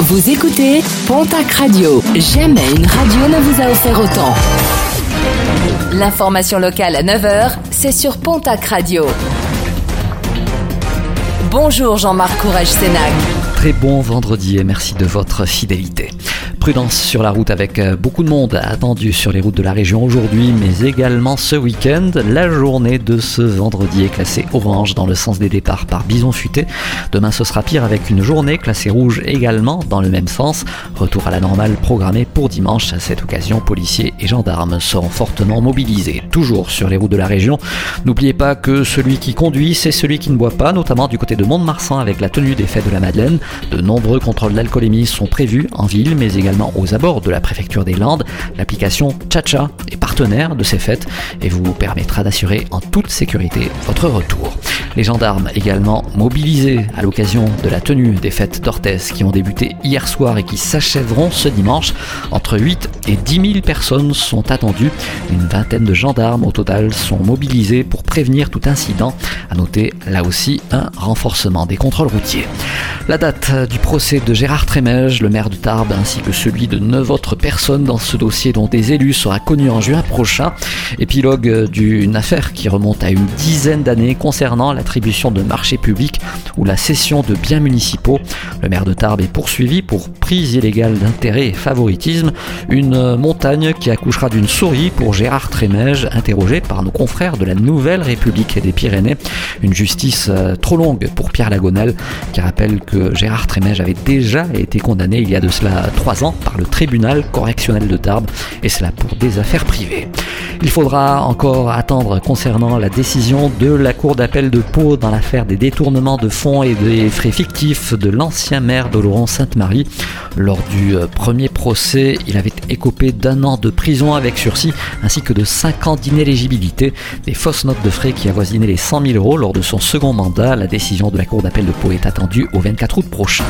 Vous écoutez Pontac Radio. Jamais une radio ne vous a offert autant. L'information locale à 9h, c'est sur Pontac Radio. Bonjour Jean-Marc Courage Sénac. Très bon vendredi et merci de votre fidélité. Prudence sur la route avec euh, beaucoup de monde attendu sur les routes de la région aujourd'hui, mais également ce week-end. La journée de ce vendredi est classée orange dans le sens des départs par bison futé. Demain ce sera pire avec une journée classée rouge également dans le même sens. Retour à la normale programmé pour dimanche. À cette occasion, policiers et gendarmes seront fortement mobilisés. Toujours sur les routes de la région. N'oubliez pas que celui qui conduit, c'est celui qui ne boit pas, notamment du côté de Mont-de-Marsan avec la tenue des fêtes de la Madeleine. De nombreux contrôles d'alcoolémie sont prévus en ville, mais également aux abords de la préfecture des Landes. L'application Chacha est de ces fêtes et vous permettra d'assurer en toute sécurité votre retour. Les gendarmes également mobilisés à l'occasion de la tenue des fêtes d'Orthès qui ont débuté hier soir et qui s'achèveront ce dimanche. Entre 8 et 10 000 personnes sont attendues. Une vingtaine de gendarmes au total sont mobilisés pour prévenir tout incident. À noter là aussi un renforcement des contrôles routiers. La date du procès de Gérard Trémège, le maire de Tarbes, ainsi que celui de neuf autres personnes dans ce dossier dont des élus sera connu en juin prochain. Épilogue d'une affaire qui remonte à une dizaine d'années concernant l'attribution de marchés publics ou la cession de biens municipaux. Le maire de Tarbes est poursuivi pour prise illégale d'intérêt et favoritisme. Une montagne qui accouchera d'une souris pour Gérard Trémège, interrogé par nos confrères de la Nouvelle République des Pyrénées. Une justice euh, trop longue pour Pierre Lagonel, qui rappelle que Gérard Trémège avait déjà été condamné il y a de cela trois ans par le tribunal correctionnel de Tarbes, et cela pour des affaires privées. Il faudra encore attendre concernant la décision de la Cour d'appel de Pau dans l'affaire des détournements de fonds et des frais fictifs de l'ancien maire d'Oloron-Sainte-Marie. Lors du euh, premier procès, il avait écopé d'un an de prison avec sursis ainsi que de 5 ans d'inéligibilité. Des fausses notes de frais qui avoisinaient les 100 000 euros lors de son second mandat. La décision de la Cour d'appel de Pau est attendue au 24 août prochain.